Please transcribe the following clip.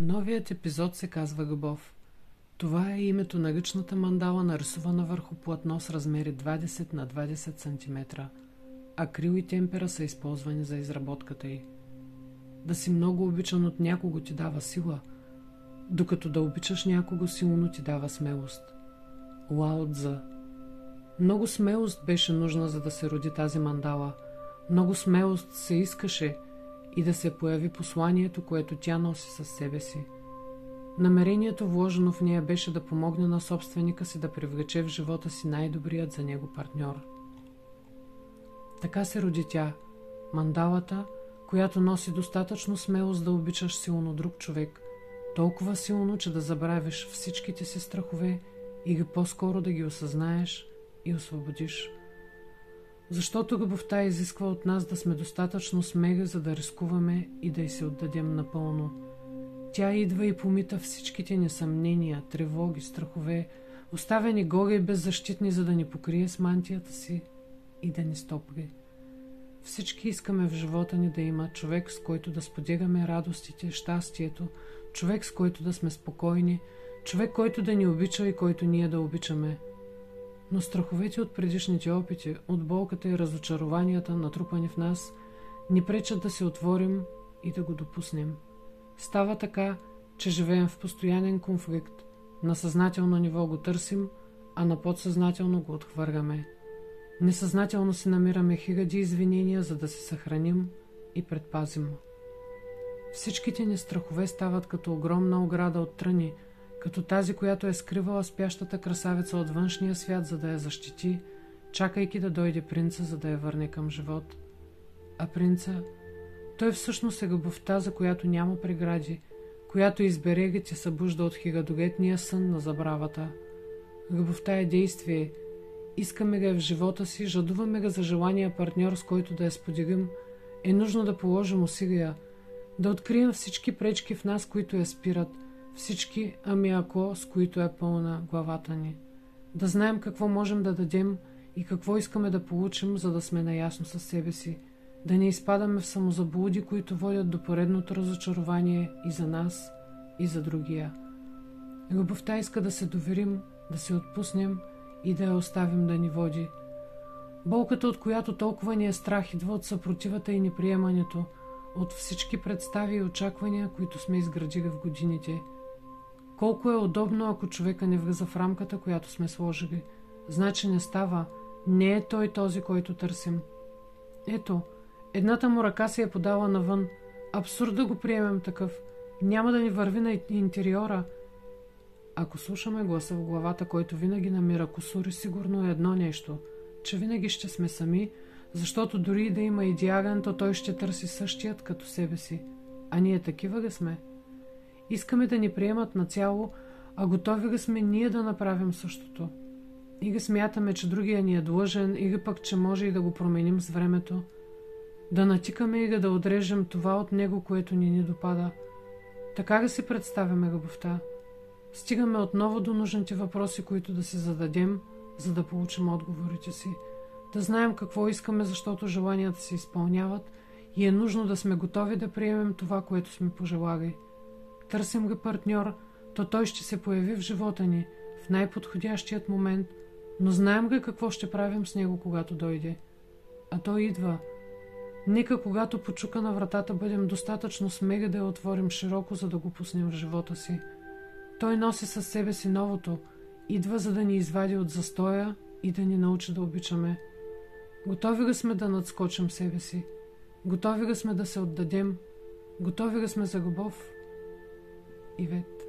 Новият епизод се казва Любов. Това е името на ръчната мандала, нарисувана върху платно с размери 20 на 20 см. Акрил и темпера са използвани за изработката й. Да си много обичан от някого ти дава сила, докато да обичаш някого силно ти дава смелост. Лао Цзъ Много смелост беше нужна, за да се роди тази мандала. Много смелост се искаше и да се появи посланието, което тя носи със себе си. Намерението, вложено в нея, беше да помогне на собственика си да привлече в живота си най-добрият за него партньор. Така се роди тя, мандалата, която носи достатъчно смелост да обичаш силно друг човек, толкова силно, че да забравиш всичките си страхове и ги по-скоро да ги осъзнаеш и освободиш. Защото любовта изисква от нас да сме достатъчно смели, за да рискуваме и да й се отдадем напълно. Тя идва и помита всичките ни съмнения, тревоги, страхове, оставени горе и беззащитни, за да ни покрие с мантията си и да ни стопли. Всички искаме в живота ни да има човек, с който да споделяме радостите, щастието, човек, с който да сме спокойни, човек, който да ни обича и който ние да обичаме. Но страховете от предишните опити, от болката и разочарованията, натрупани в нас, ни пречат да се отворим и да го допуснем. Става така, че живеем в постоянен конфликт. На съзнателно ниво го търсим, а на подсъзнателно го отхвърляме. Несъзнателно си намираме хиляди извинения, за да се съхраним и предпазим. Всичките ни страхове стават като огромна ограда от тръни, като тази, която е скривала спящата красавица от външния свят, за да я защити, чакайки да дойде принца, за да я върне към живот. А принца, той всъщност е любовта, за която няма прегради, която изберега те събужда от хилядолетния сън на забравата. Любовта е действие, искаме ga в живота си, жадуваме ga за желания партньор, с който да я споделим, е нужно да положим усилия, да открием всички пречки в нас, които я спират – всички ами ако, с които е пълна главата ни. Да знаем какво можем да дадем и какво искаме да получим, за да сме наясно със себе си. Да не изпадаме в самозаблуди, които водят до поредното разочарование и за нас, и за другия. Любовта иска да се доверим, да се отпуснем и да я оставим да ни води. Болката, от която толкова ни е страх, идва от съпротивата и неприемането, от всички представи и очаквания, които сме изградили в годините – колко е удобно, ако човека не влиза в рамката, която сме сложили. Значи не става. Не е той този, който търсим. Ето, едната му ръка се е подала навън. Абсурд да го приемем такъв. Няма да ни върви на интериора. Ако слушаме гласа в главата, който винаги намира косури, сигурно е едно нещо, че винаги ще сме сами, защото дори да има идеален, то той ще търси същият като себе си. А ние такива ли сме? Искаме да ни приемат нацяло, а готови ли сме ние да направим същото? Или смятаме, че другия ни е длъжен, или пък, че може и да го променим с времето. Да натикаме или да отрежем това от него, което ни ни допада. Така ли си представяме любовта? Стигаме отново до нужните въпроси, които да си зададем, за да получим отговорите си. Да знаем какво искаме, защото желанията се изпълняват и е нужно да сме готови да приемем това, което сме пожелали – търсим го партньор, то той ще се появи в живота ни в най-подходящият момент, но знаем ли какво ще правим с него, когато дойде? А той идва. Нека когато почука на вратата бъдем достатъчно смели да я отворим широко, за да го пуснем в живота си. Той носи със себе си новото, идва за да ни извади от застоя и да ни научи да обичаме. Готови ли сме да надскочим себе си? Готови ли сме да се отдадем? Готови ли сме за любов? Yvette.